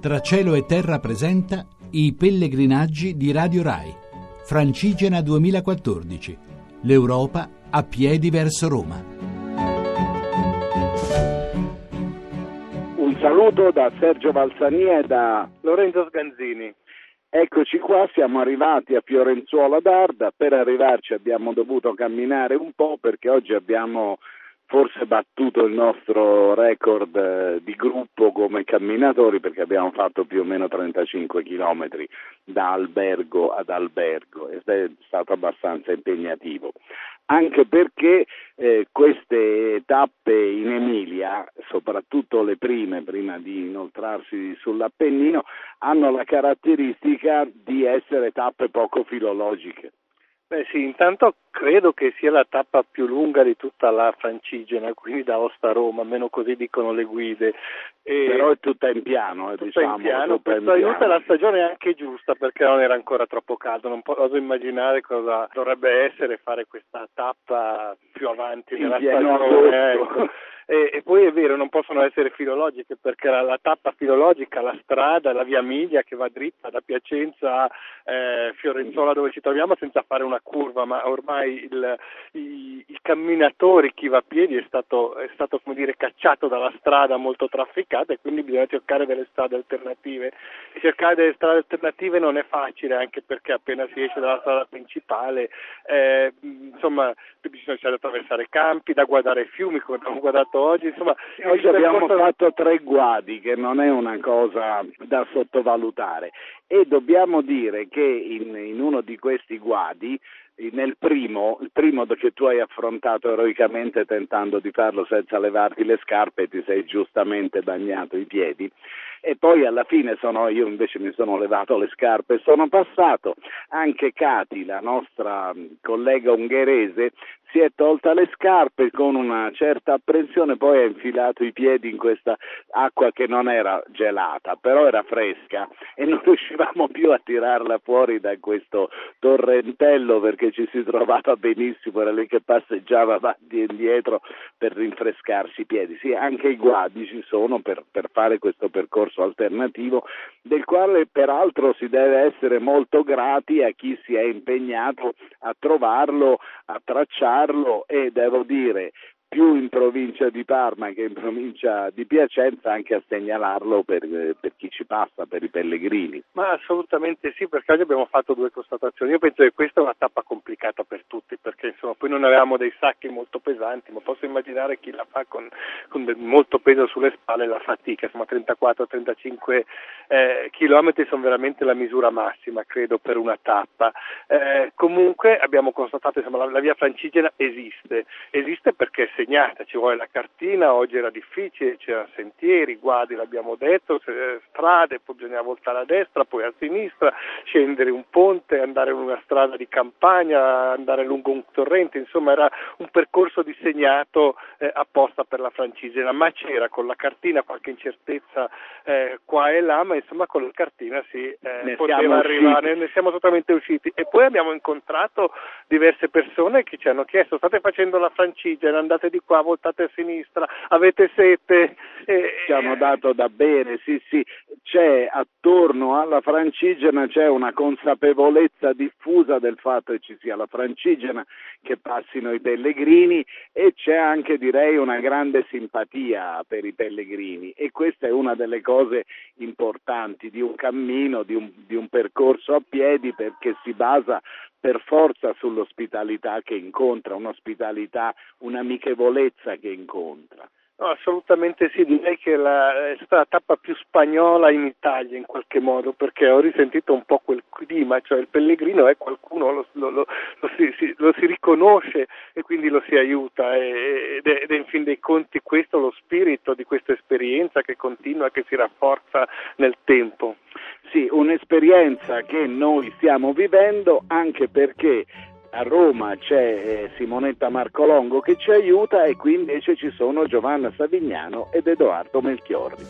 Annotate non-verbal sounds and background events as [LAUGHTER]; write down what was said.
Tra cielo e terra presenta i pellegrinaggi di Radio Rai. Francigena 2014. L'Europa a piedi verso Roma. Un saluto da Sergio Valsania e da Lorenzo Sganzini. Eccoci qua, siamo arrivati a Fiorenzuola d'Arda, per arrivarci abbiamo dovuto camminare un po' perché oggi abbiamo forse battuto il nostro record eh, di gruppo come camminatori perché abbiamo fatto più o meno 35 km da albergo ad albergo ed è stato abbastanza impegnativo. Anche perché eh, queste tappe in Emilia, soprattutto le prime, prima di inoltrarsi sull'Appennino, hanno la caratteristica di essere tappe poco filologiche. Beh sì, intanto credo che sia la tappa più lunga di tutta la Francigena, quindi da Osta a Roma, almeno così dicono le guide. E Però è tutta in piano, eh, tutta diciamo. In piano, questo aiuta la stagione anche giusta perché non era ancora troppo caldo, non posso immaginare cosa dovrebbe essere fare questa tappa più avanti in nella stagione. Ecco. E, e, poi è vero, non possono essere filologiche perché la, la, tappa filologica, la strada, la via Miglia che va dritta da Piacenza a eh, Fiorenzola dove ci troviamo senza fare una curva, ma ormai il, i, i, camminatori, chi va a piedi è stato, è stato dire, cacciato dalla strada molto trafficata e quindi bisogna cercare delle strade alternative. Cercare delle strade alternative non è facile anche perché appena si esce dalla strada principale, eh, insomma, bisogna attraversare campi, da guardare fiumi come abbiamo guardato oggi. Insomma, oggi abbiamo fatto tre guadi, che non è una cosa da sottovalutare. E dobbiamo dire che in, in uno di questi guadi nel primo, il primo che tu hai affrontato eroicamente tentando di farlo senza levarti le scarpe, ti sei giustamente bagnato i piedi e poi alla fine sono, io invece mi sono levato le scarpe e sono passato. Anche Cati, la nostra collega ungherese, si è tolta le scarpe con una certa apprensione, poi ha infilato i piedi in questa acqua che non era gelata, però era fresca e non [LAUGHS] riuscivamo più a tirarla fuori da questo torrentello perché ci si trovava benissimo, era lì che passeggiava [LAUGHS] avanti e indietro per rinfrescarsi i piedi. Sì, anche i guadi ci sono per, per fare questo percorso alternativo, del quale peraltro si deve essere molto grati a chi si è impegnato a trovarlo, a tracciarlo e devo dire più in provincia di Parma che in provincia di Piacenza anche a segnalarlo per, per, chi ci passa, per i pellegrini. Ma assolutamente sì, perché oggi abbiamo fatto due constatazioni. Io penso che questa è una tappa complicata per tutti, perché insomma poi non avevamo dei sacchi molto pesanti, ma posso immaginare chi la fa con, con molto peso sulle spalle la fatica, insomma 34-35 eh, chilometri sono veramente la misura massima, credo, per una tappa. Eh, comunque abbiamo constatato che la, la via francigena esiste, esiste perché segnata, ci vuole la cartina, oggi era difficile, c'erano sentieri, guadi l'abbiamo detto, strade, poi bisognava voltare a destra, poi a sinistra, scendere un ponte, andare in una strada di campagna, andare lungo un torrente, insomma era un percorso disegnato eh, apposta per la francigena, ma c'era con la cartina qualche incertezza eh, qua e là, ma insomma con la cartina si eh, poteva arrivare, ne siamo totalmente usciti. E poi abbiamo incontrato diverse persone che ci hanno chiesto state facendo la francigena, andate di qua, voltate a sinistra, avete sete. Eh, Ci hanno dato da bere, sì, sì. C'è attorno alla francigena c'è una consapevolezza diffusa del fatto che ci sia la francigena, che passino i pellegrini e c'è anche direi una grande simpatia per i pellegrini e questa è una delle cose importanti di un cammino, di un, di un percorso a piedi perché si basa per forza sull'ospitalità che incontra, un'ospitalità, un'amichevolezza che incontra. No, assolutamente sì, direi che la, è stata la tappa più spagnola in Italia in qualche modo, perché ho risentito un po' quel clima, cioè il pellegrino è qualcuno, lo, lo, lo, si, si, lo si, riconosce e quindi lo si aiuta ed è, ed è in fin dei conti questo lo spirito di questa esperienza che continua, che si rafforza nel tempo. Sì, un'esperienza che noi stiamo vivendo anche perché a Roma c'è eh, Simonetta Marcolongo che ci aiuta e qui invece ci sono Giovanna Savignano ed Edoardo Melchiorri.